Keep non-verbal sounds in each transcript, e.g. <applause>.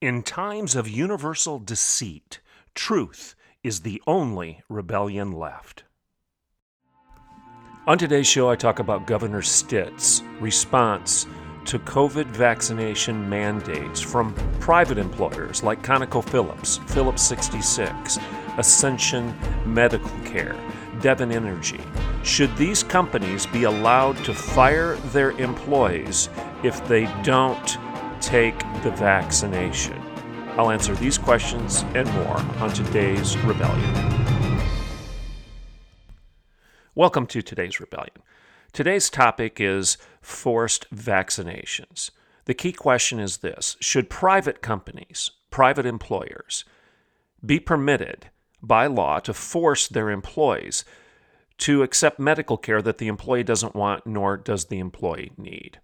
In times of universal deceit, truth is the only rebellion left. On today's show, I talk about Governor Stitt's response to COVID vaccination mandates from private employers like ConocoPhillips, Phillips 66, Ascension Medical Care, Devon Energy. Should these companies be allowed to fire their employees if they don't take the vaccination? I'll answer these questions and more on today's Rebellion. Welcome to today's Rebellion. Today's topic is forced vaccinations. The key question is this Should private companies, private employers, be permitted by law to force their employees to accept medical care that the employee doesn't want nor does the employee need?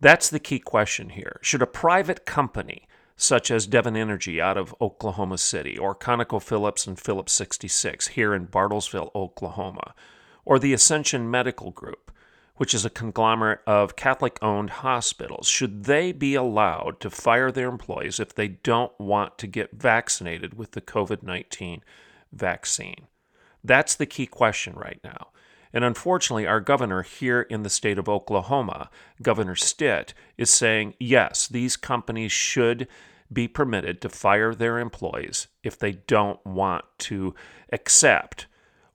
That's the key question here. Should a private company, such as Devon Energy out of Oklahoma City, or ConocoPhillips and Phillips 66 here in Bartlesville, Oklahoma, or the Ascension Medical Group, which is a conglomerate of Catholic owned hospitals, should they be allowed to fire their employees if they don't want to get vaccinated with the COVID 19 vaccine? That's the key question right now. And unfortunately, our governor here in the state of Oklahoma, Governor Stitt, is saying yes, these companies should be permitted to fire their employees if they don't want to accept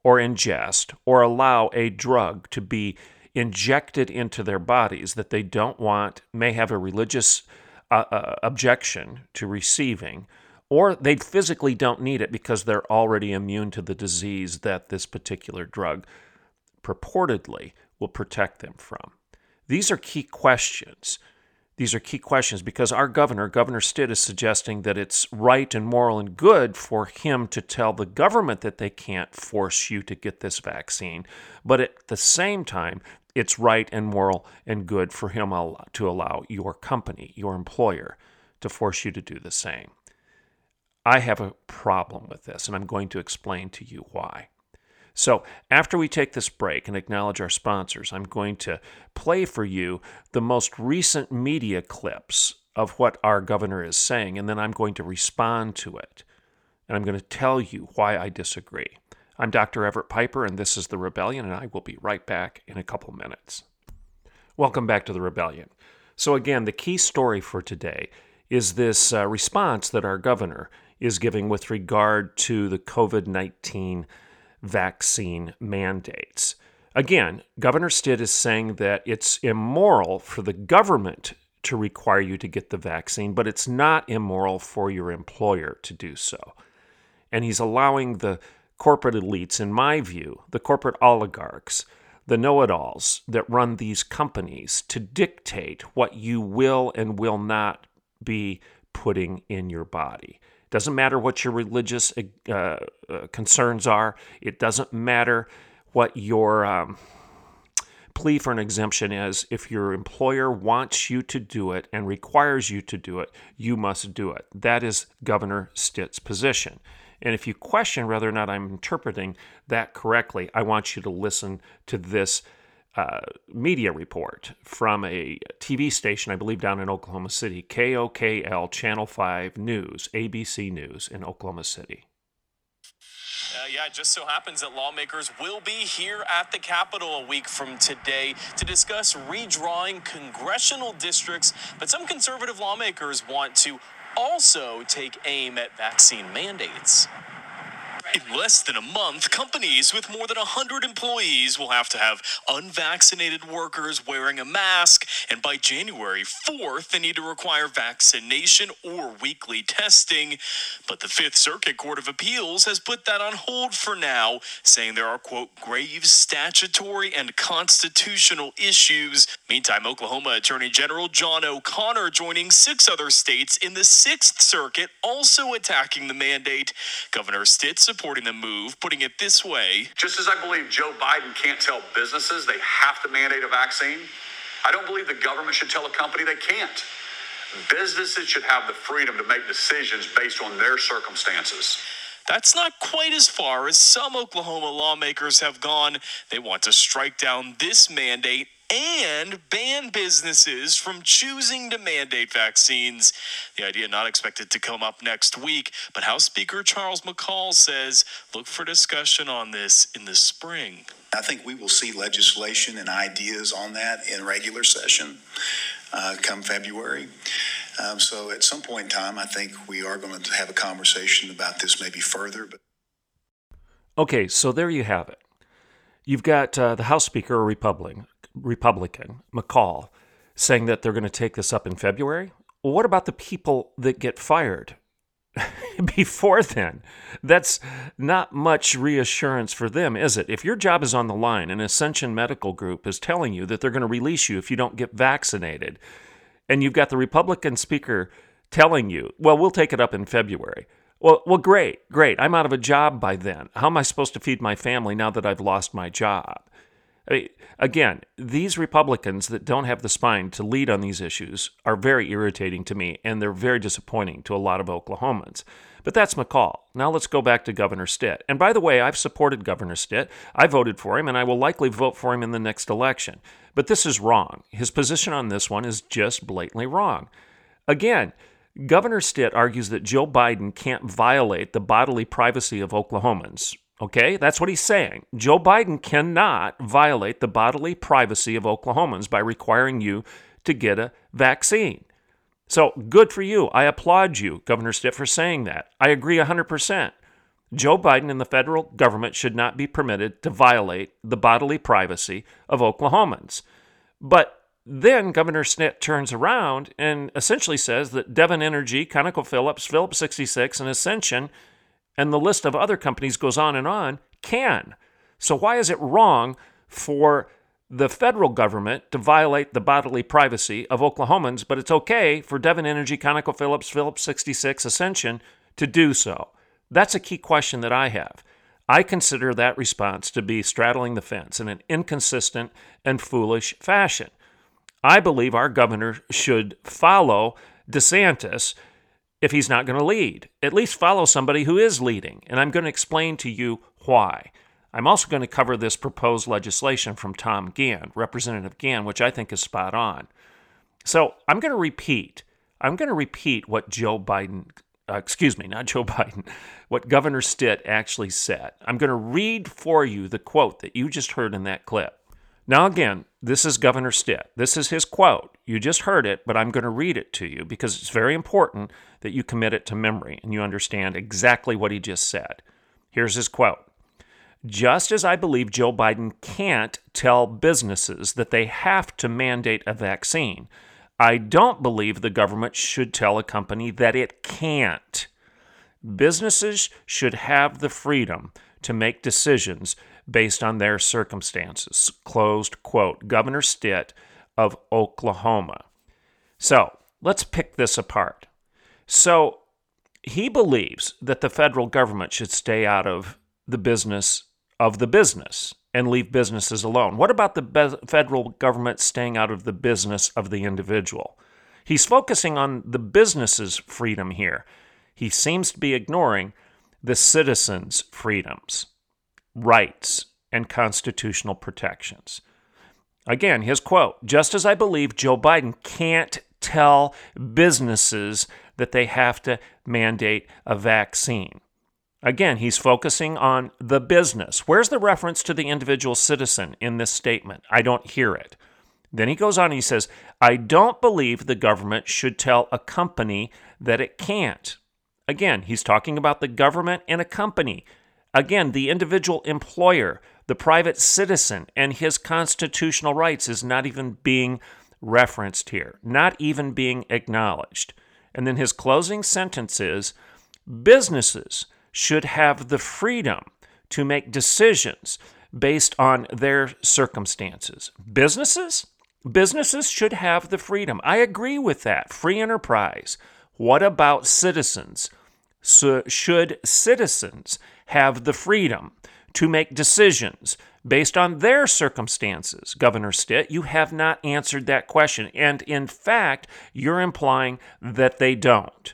or ingest or allow a drug to be injected into their bodies that they don't want, may have a religious uh, uh, objection to receiving, or they physically don't need it because they're already immune to the disease that this particular drug purportedly will protect them from. These are key questions these are key questions because our governor, Governor Stitt, is suggesting that it's right and moral and good for him to tell the government that they can't force you to get this vaccine. But at the same time, it's right and moral and good for him to allow your company, your employer, to force you to do the same. I have a problem with this, and I'm going to explain to you why. So, after we take this break and acknowledge our sponsors, I'm going to play for you the most recent media clips of what our governor is saying, and then I'm going to respond to it. And I'm going to tell you why I disagree. I'm Dr. Everett Piper, and this is The Rebellion, and I will be right back in a couple minutes. Welcome back to The Rebellion. So, again, the key story for today is this uh, response that our governor is giving with regard to the COVID 19 vaccine mandates. Again, Governor Stitt is saying that it's immoral for the government to require you to get the vaccine, but it's not immoral for your employer to do so. And he's allowing the corporate elites, in my view, the corporate oligarchs, the know it alls that run these companies to dictate what you will and will not be putting in your body. Doesn't matter what your religious uh, uh, concerns are. It doesn't matter what your um, plea for an exemption is. If your employer wants you to do it and requires you to do it, you must do it. That is Governor Stitt's position. And if you question whether or not I'm interpreting that correctly, I want you to listen to this uh, media report from a TV station, I believe, down in Oklahoma City, KOCO Channel 5 News, ABC News in Oklahoma City. Uh, yeah, it just so happens that lawmakers will be here at the Capitol a week from today to discuss redrawing congressional districts. But some conservative lawmakers want to also take aim at vaccine mandates. In less than a month, companies with more than 100 employees will have to have unvaccinated workers wearing a mask, and by January 4th, they need to require vaccination or weekly testing. But the Fifth Circuit Court of Appeals has put that on hold for now, saying there are, quote, grave statutory and constitutional issues. Meantime, Oklahoma Attorney General John O'Connor joining six other states in the Sixth Circuit also attacking the mandate. Governor Stitt supporting the move, putting it this way Just as I believe Joe Biden can't tell businesses they have to mandate a vaccine, I don't believe the government should tell a company they can't. Businesses should have the freedom to make decisions based on their circumstances. That's not quite as far as some Oklahoma lawmakers have gone. They want to strike down this mandate and ban businesses from choosing to mandate vaccines. The idea not expected to come up next week, but House Speaker Charles McCall says look for discussion on this in the spring. I think we will see legislation and ideas on that in regular session uh, come February. Um, so at some point in time, I think we are going to have a conversation about this maybe further. But Okay, so there you have it. You've got uh, the House Speaker, a Republican, Republican McCall, saying that they're going to take this up in February. What about the people that get fired <laughs> before then? That's not much reassurance for them, is it? If your job is on the line and Ascension Medical Group is telling you that they're going to release you if you don't get vaccinated, and you've got the Republican speaker telling you, well, we'll take it up in February. Well, well, great, great. I'm out of a job by then. How am I supposed to feed my family now that I've lost my job? I mean, again, these Republicans that don't have the spine to lead on these issues are very irritating to me, and they're very disappointing to a lot of Oklahomans. But that's McCall. Now let's go back to Governor Stitt. And by the way, I've supported Governor Stitt. I voted for him, and I will likely vote for him in the next election. But this is wrong. His position on this one is just blatantly wrong. Again, Governor Stitt argues that Joe Biden can't violate the bodily privacy of Oklahomans. Okay, that's what he's saying. Joe Biden cannot violate the bodily privacy of Oklahomans by requiring you to get a vaccine. So good for you. I applaud you, Governor Stitt, for saying that. I agree 100%. Joe Biden and the federal government should not be permitted to violate the bodily privacy of Oklahomans. But then Governor Stitt turns around and essentially says that Devon Energy, ConocoPhillips, Phillips 66, and Ascension, and the list of other companies goes on and on, can. So why is it wrong for the federal government to violate the bodily privacy of Oklahomans, but it's okay for Devon Energy, ConocoPhillips, Phillips 66, Ascension to do so? That's a key question that I have. I consider that response to be straddling the fence in an inconsistent and foolish fashion. I believe our governor should follow DeSantis if he's not going to lead. At least follow somebody who is leading. And I'm going to explain to you why. I'm also going to cover this proposed legislation from Tom Gann, Representative Gann, which I think is spot on. So I'm going to repeat. I'm going to repeat what Joe Biden, uh, excuse me, not Joe <laughs> Biden, what Governor Stitt actually said. I'm going to read for you the quote that you just heard in that clip. Now, again, this is Governor Stitt. This is his quote. You just heard it, but I'm going to read it to you because it's very important that you commit it to memory and you understand exactly what he just said. Here's his quote Just as I believe Joe Biden can't tell businesses that they have to mandate a vaccine, I don't believe the government should tell a company that it can't. Businesses should have the freedom to make decisions based on their circumstances. Closed quote. Governor Stitt of Oklahoma. So let's pick this apart. So he believes that the federal government should stay out of the business of the business and leave businesses alone. What about the be- federal government staying out of the business of the individual? He's focusing on the business's freedom here. He seems to be ignoring the citizens' freedoms rights, and constitutional protections. Again, his quote Just as I believe Joe Biden can't tell businesses that they have to mandate a vaccine. Again, he's focusing on the business. Where's the reference to the individual citizen in this statement? I don't hear it. Then he goes on he says, I don't believe the government should tell a company that it can't. Again, he's talking about the government and a company. Again, the individual employer, the private citizen, and his constitutional rights is not even being referenced here, not even being acknowledged. And then his closing sentence is businesses should have the freedom to make decisions based on their circumstances. Businesses? Businesses should have the freedom. I agree with that. Free enterprise. What about citizens? So should citizens have the freedom to make decisions based on their circumstances? Governor Stitt, you have not answered that question. And in fact, you're implying that they don't.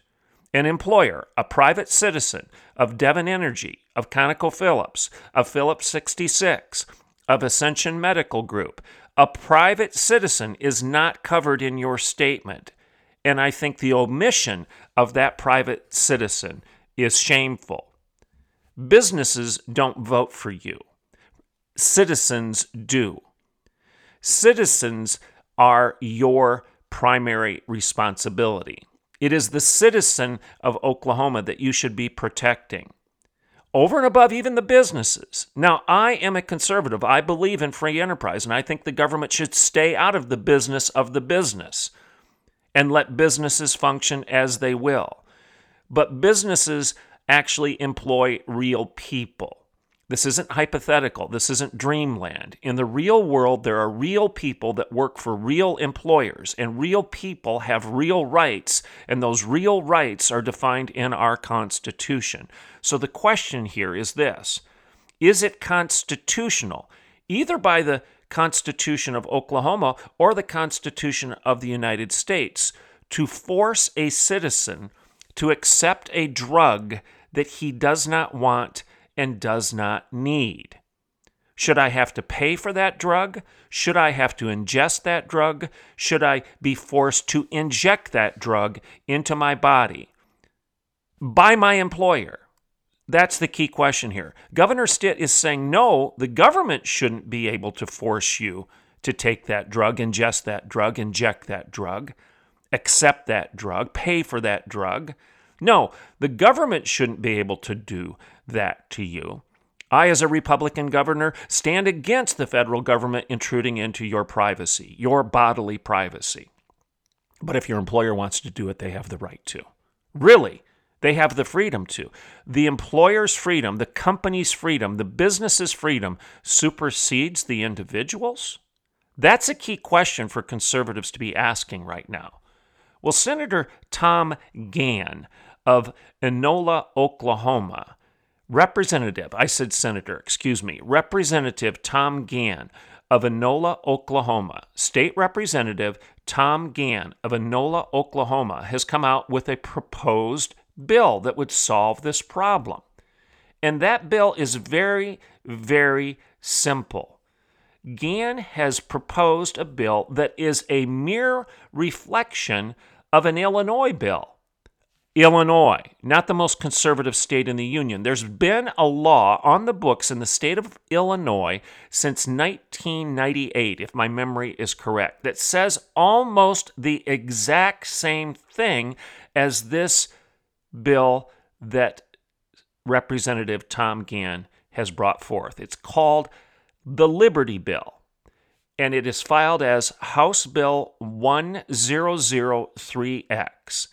An employer, a private citizen of Devon Energy, of ConocoPhillips, of Phillips 66, of Ascension Medical Group, a private citizen is not covered in your statement. And I think the omission of that private citizen is shameful. Businesses don't vote for you, citizens do. Citizens are your primary responsibility. It is the citizen of Oklahoma that you should be protecting. Over and above even the businesses. Now, I am a conservative. I believe in free enterprise, and I think the government should stay out of the business of the business and let businesses function as they will. But businesses actually employ real people. This isn't hypothetical. This isn't dreamland. In the real world, there are real people that work for real employers, and real people have real rights, and those real rights are defined in our Constitution. So the question here is this Is it constitutional, either by the Constitution of Oklahoma or the Constitution of the United States, to force a citizen to accept a drug that he does not want and does not need. Should I have to pay for that drug? Should I have to ingest that drug? Should I be forced to inject that drug into my body by my employer? That's the key question here. Governor Stitt is saying no, the government shouldn't be able to force you to take that drug, ingest that drug, inject that drug, accept that drug, pay for that drug. No, the government shouldn't be able to do that to you. I, as a Republican governor, stand against the federal government intruding into your privacy, your bodily privacy. But if your employer wants to do it, they have the right to. Really, they have the freedom to. The employer's freedom, the company's freedom, the business's freedom supersedes the individual's? That's a key question for conservatives to be asking right now. Well, Senator Tom Gann of Inola, Oklahoma, Representative, I said Senator, excuse me, Representative Tom Gann of Inola, Oklahoma, State Representative Tom Gann of Inola, Oklahoma, has come out with a proposed bill that would solve this problem. And that bill is very, very simple. Gann has proposed a bill that is a mere reflection of an Illinois bill. Illinois, not the most conservative state in the Union. There's been a law on the books in the state of Illinois since 1998, if my memory is correct, that says almost the exact same thing as this bill that Representative Tom Gann has brought forth. It's called the Liberty Bill, and it is filed as House Bill 1003X.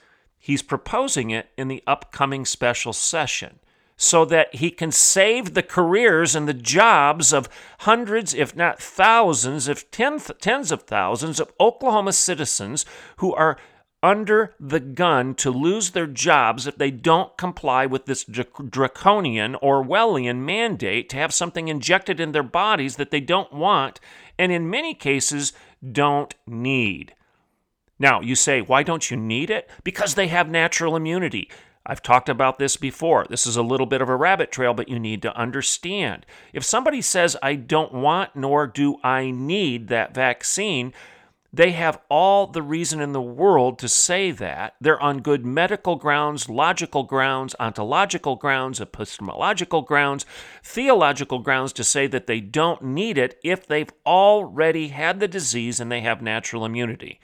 He's proposing it in the upcoming special session so that he can save the careers and the jobs of hundreds, if not thousands, if tens, tens of thousands of Oklahoma citizens who are under the gun to lose their jobs if they don't comply with this draconian Orwellian mandate to have something injected in their bodies that they don't want and in many cases don't need. Now, you say, why don't you need it? Because they have natural immunity. I've talked about this before. This is a little bit of a rabbit trail, but you need to understand. If somebody says, I don't want nor do I need that vaccine, they have all the reason in the world to say that. They're on good medical grounds, logical grounds, ontological grounds, epistemological grounds, theological grounds to say that they don't need it if they've already had the disease and they have natural immunity.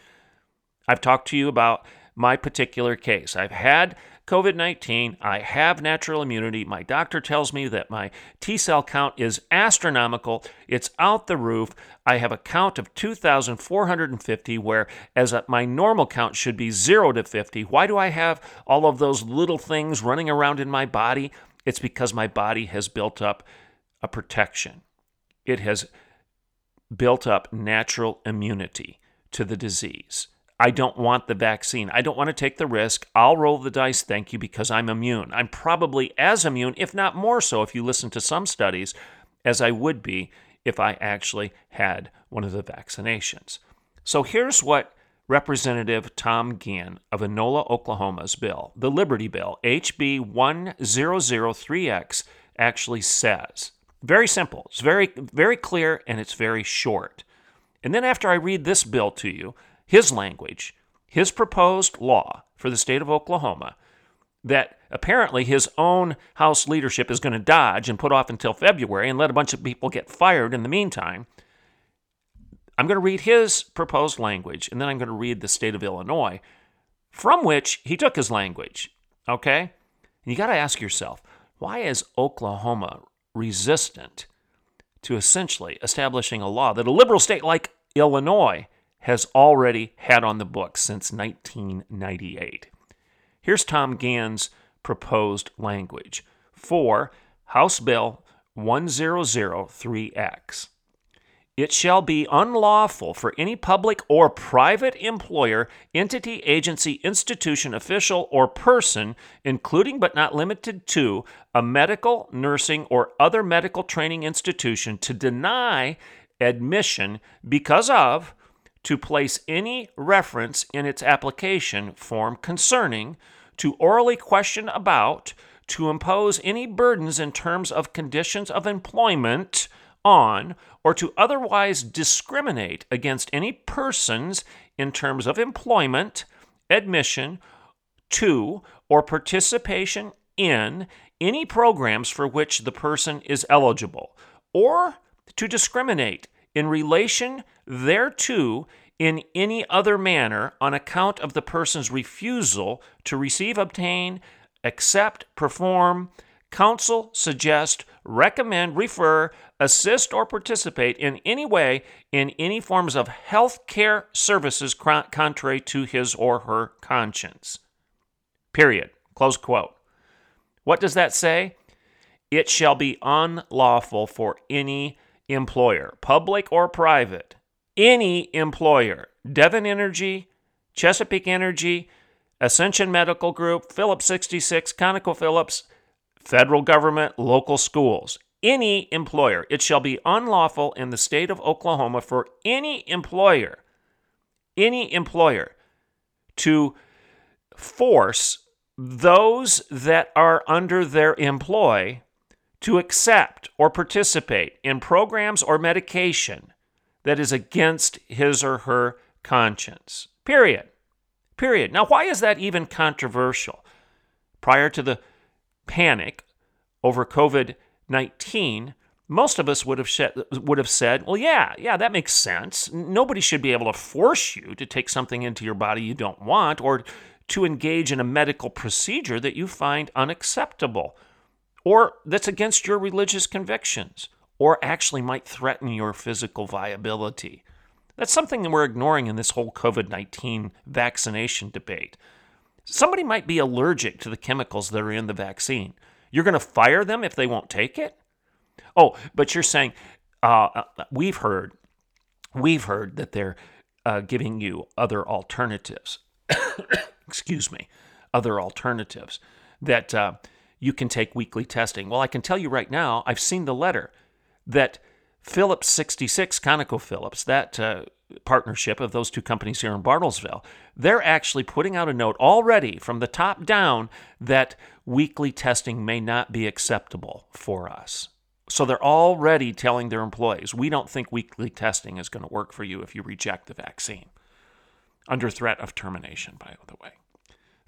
I've talked to you about my particular case. I've had COVID 19. I have natural immunity. My doctor tells me that my T cell count is astronomical. It's out the roof. I have a count of 2,450, whereas my normal count should be 0 to 50. Why do I have all of those little things running around in my body? It's because my body has built up a protection. It has built up natural immunity to the disease. I don't want the vaccine. I don't want to take the risk. I'll roll the dice, thank you, because I'm immune. I'm probably as immune, if not more so, if you listen to some studies, as I would be if I actually had one of the vaccinations. So here's what Representative Tom Gann of Inola, Oklahoma's bill, the Liberty Bill, HB 1003X, actually says. Very simple. It's very, very clear and it's very short. And then after I read this bill to you, his language, his proposed law for the state of Oklahoma, that apparently his own House leadership is going to dodge and put off until February and let a bunch of people get fired in the meantime. I'm going to read his proposed language, and then I'm going to read the state of Illinois, from which he took his language. Okay? And you got to ask yourself, why is Oklahoma resistant to essentially establishing a law that a liberal state like Illinois has already had on the books since 1998. Here's Tom Gann's proposed language for House Bill 1003X. It shall be unlawful for any public or private employer, entity, agency, institution, official, or person, including but not limited to a medical, nursing, or other medical training institution, to deny admission because of, to place any reference in its application form concerning, to orally question about, to impose any burdens in terms of conditions of employment on or to otherwise discriminate against any persons in terms of employment, admission to, or participation in any programs for which the person is eligible, or to discriminate in relation thereto in any other manner on account of the person's refusal to receive, obtain, accept, perform, counsel, suggest, recommend, refer, assist, or participate in any way in any forms of health care services contrary to his or her conscience. Period. Close quote. What does that say? It shall be unlawful for any employer, public or private, any employer, Devon Energy, Chesapeake Energy, Ascension Medical Group, Phillips 66, ConocoPhillips, federal government, local schools, any employer. It shall be unlawful in the state of Oklahoma for any employer, any employer, to force those that are under their employ to accept or participate in programs or medication that is against his or her conscience. Period. Period. Now, why is that even controversial? Prior to the panic over COVID 19, most of us would have, said, would have said, well, yeah, yeah, that makes sense. Nobody should be able to force you to take something into your body you don't want or to engage in a medical procedure that you find unacceptable or that's against your religious convictions or actually might threaten your physical viability. That's something that we're ignoring in this whole COVID 19 vaccination debate. Somebody might be allergic to the chemicals that are in the vaccine. You're going to fire them if they won't take it? Oh, but you're saying uh, uh, we've heard we've heard that they're uh, giving you other alternatives. <coughs> Excuse me, other alternatives that uh, you can take weekly testing. Well, I can tell you right now, I've seen the letter that Phillips 66, ConocoPhillips, that uh, partnership of those two companies here in Bartlesville, they're actually putting out a note already from the top down that weekly testing may not be acceptable for us. So they're already telling their employees, we don't think weekly testing is going to work for you if you reject the vaccine, under threat of termination, by the way.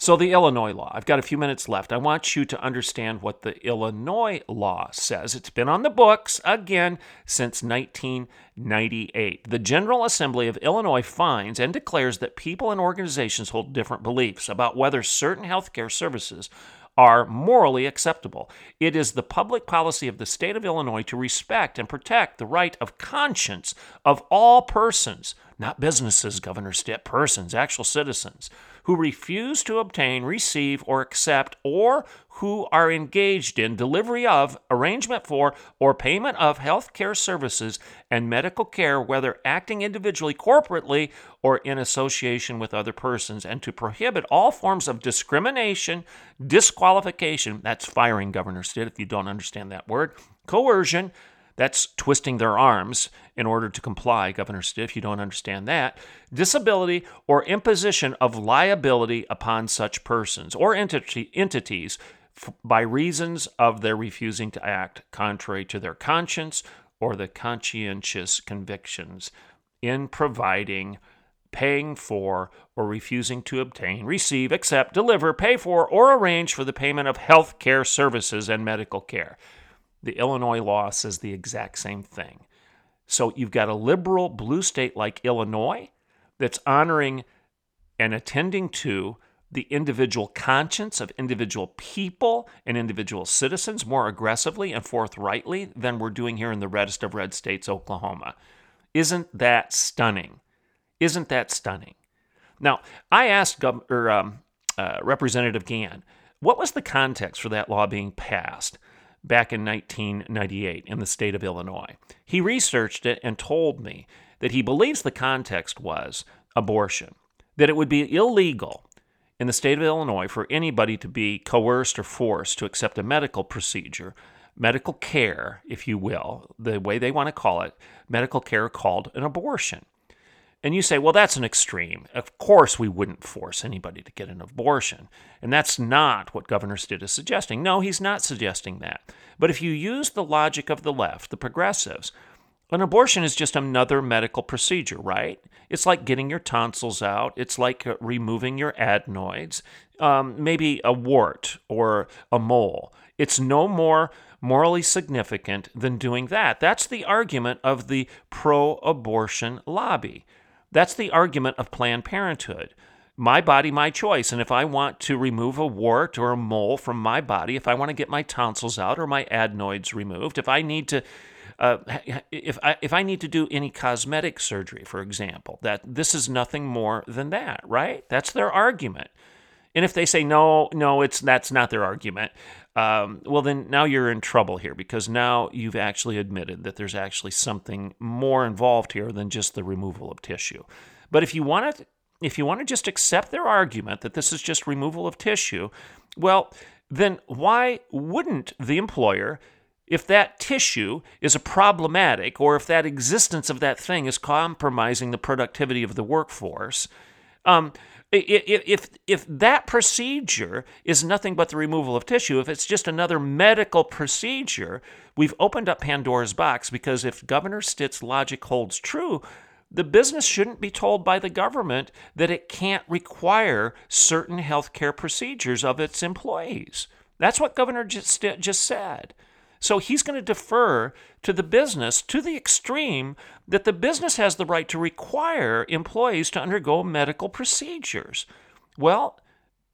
So, the Illinois law, I've got a few minutes left. I want you to understand what the Illinois law says. It's been on the books again since 1998. The General Assembly of Illinois finds and declares that people and organizations hold different beliefs about whether certain healthcare services are morally acceptable. It is the public policy of the state of Illinois to respect and protect the right of conscience of all persons, not businesses, Governor Stitt, persons, actual citizens who refuse to obtain, receive, or accept, or who are engaged in delivery of, arrangement for, or payment of health care services and medical care, whether acting individually, corporately, or in association with other persons, and to prohibit all forms of discrimination, disqualification that's firing, Governor Stitt, if you don't understand that word, coercion, that's twisting their arms in order to comply, Governor Stitt. You don't understand that. Disability or imposition of liability upon such persons or entity, entities f- by reasons of their refusing to act contrary to their conscience or the conscientious convictions in providing, paying for, or refusing to obtain, receive, accept, deliver, pay for, or arrange for the payment of health care services and medical care. The Illinois law says the exact same thing. So you've got a liberal blue state like Illinois that's honoring and attending to the individual conscience of individual people and individual citizens more aggressively and forthrightly than we're doing here in the reddest of red states, Oklahoma. Isn't that stunning? Isn't that stunning? Now, I asked Gov- or, um, uh, Representative Gann, what was the context for that law being passed? Back in 1998 in the state of Illinois. He researched it and told me that he believes the context was abortion, that it would be illegal in the state of Illinois for anybody to be coerced or forced to accept a medical procedure, medical care, if you will, the way they want to call it, medical care called an abortion. And you say, well, that's an extreme. Of course, we wouldn't force anybody to get an abortion. And that's not what Governor Stitt is suggesting. No, he's not suggesting that. But if you use the logic of the left, the progressives, an abortion is just another medical procedure, right? It's like getting your tonsils out, it's like uh, removing your adenoids, um, maybe a wart or a mole. It's no more morally significant than doing that. That's the argument of the pro abortion lobby. That's the argument of Planned Parenthood. My body, my choice. And if I want to remove a wart or a mole from my body, if I want to get my tonsils out or my adenoids removed, if I need to uh, if I if I need to do any cosmetic surgery, for example, that this is nothing more than that, right? That's their argument. And if they say no, no, it's that's not their argument, um, well then now you're in trouble here because now you've actually admitted that there's actually something more involved here than just the removal of tissue. But if you want to, if you want to just accept their argument that this is just removal of tissue, well, then why wouldn't the employer if that tissue is a problematic or if that existence of that thing is compromising the productivity of the workforce, um, if, if that procedure is nothing but the removal of tissue, if it's just another medical procedure, we've opened up Pandora's box because if Governor Stitt's logic holds true, the business shouldn't be told by the government that it can't require certain healthcare procedures of its employees. That's what Governor Stitt just said. So he's going to defer to the business to the extreme that the business has the right to require employees to undergo medical procedures. Well,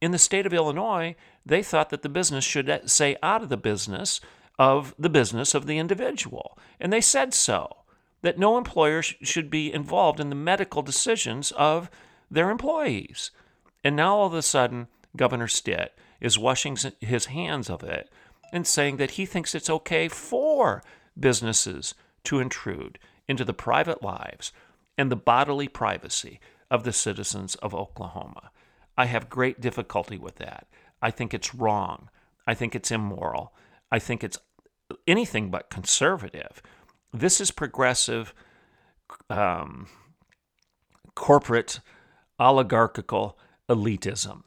in the state of Illinois, they thought that the business should uh, say out of the business of the business of the individual. And they said so, that no employer sh- should be involved in the medical decisions of their employees. And now all of a sudden, Governor Stitt is washing his hands of it and saying that he thinks it's okay for businesses to intrude into the private lives and the bodily privacy of the citizens of Oklahoma. I have great difficulty with that. I think it's wrong. I think it's immoral. I think it's anything but conservative. This is progressive, um, corporate, oligarchical elitism.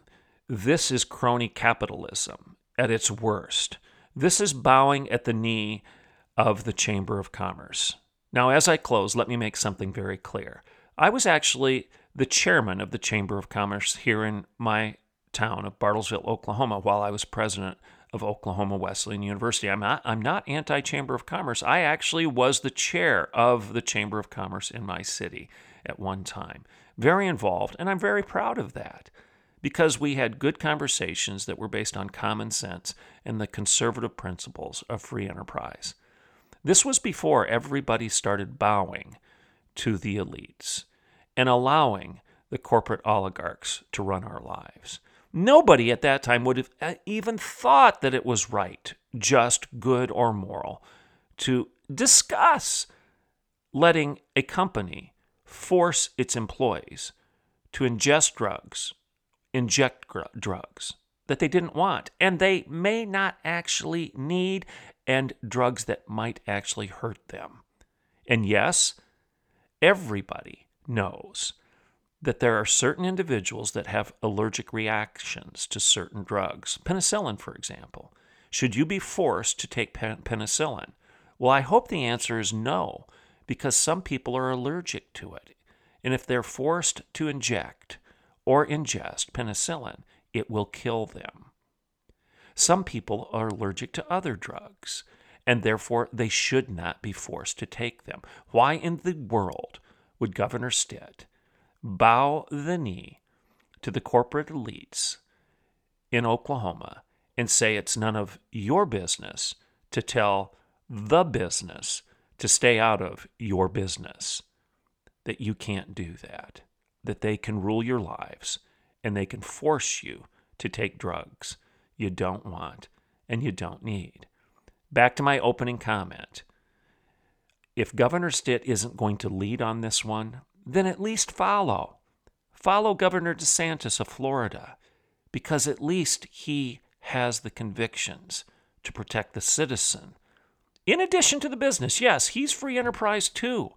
This is crony capitalism at its worst. This is bowing at the knee of the Chamber of Commerce. Now, as I close, let me make something very clear. I was actually the chairman of the Chamber of Commerce here in my town of Bartlesville, Oklahoma, while I was president of Oklahoma Wesleyan University. I'm not, I'm not anti Chamber of Commerce. I actually was the chair of the Chamber of Commerce in my city at one time. Very involved, and I'm very proud of that because we had good conversations that were based on common sense and the conservative principles of free enterprise. This was before everybody started bowing to the elites and allowing the corporate oligarchs to run our lives. Nobody at that time would have uh, even thought that it was right, just, good, or moral to discuss letting a company force its employees to ingest drugs, inject gr- drugs that they didn't want and they may not actually need, and drugs that might actually hurt them. And yes, everybody knows that there are certain individuals that have allergic reactions to certain drugs. Penicillin, for example. Should you be forced to take penicillin? Well, I hope the answer is no, because some people are allergic to it. And if they're forced to inject or ingest penicillin, it will kill them. Some people are allergic to other drugs, and therefore they should not be forced to take them. Why in the world would Governor Stitt bow the knee to the corporate elites in Oklahoma and say it's none of your business to tell the business to stay out of your business, that you can't do that, that they can rule your lives and they can force you to take drugs you don't want and you don't need. Back to my opening comment. If Governor Stitt isn't going to lead on this one, then at least follow. Follow Governor DeSantis of Florida, because at least he has the convictions to protect the citizen. In addition to the business, yes, he's free enterprise too.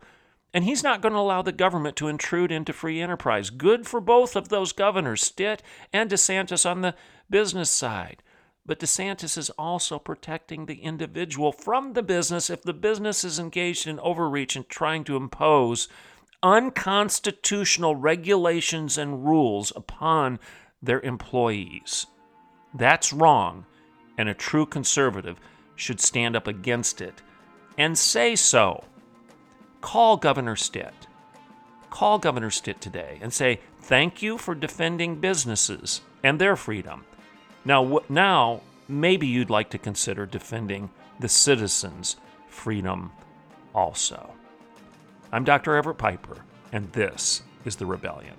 And he's not going to allow the government to intrude into free enterprise. Good for both of those governors, Stitt and DeSantis on the business side. But DeSantis is also protecting the individual from the business if the business is engaged in overreach and trying to impose unconstitutional regulations and rules upon their employees. That's wrong, and a true conservative should stand up against it and say so. Call Governor Stitt. Call Governor Stitt today and say, Thank you for defending businesses and their freedom. Now, now maybe you'd like to consider defending the citizens' freedom also. I'm Dr. Everett Piper, and this is The Rebellion.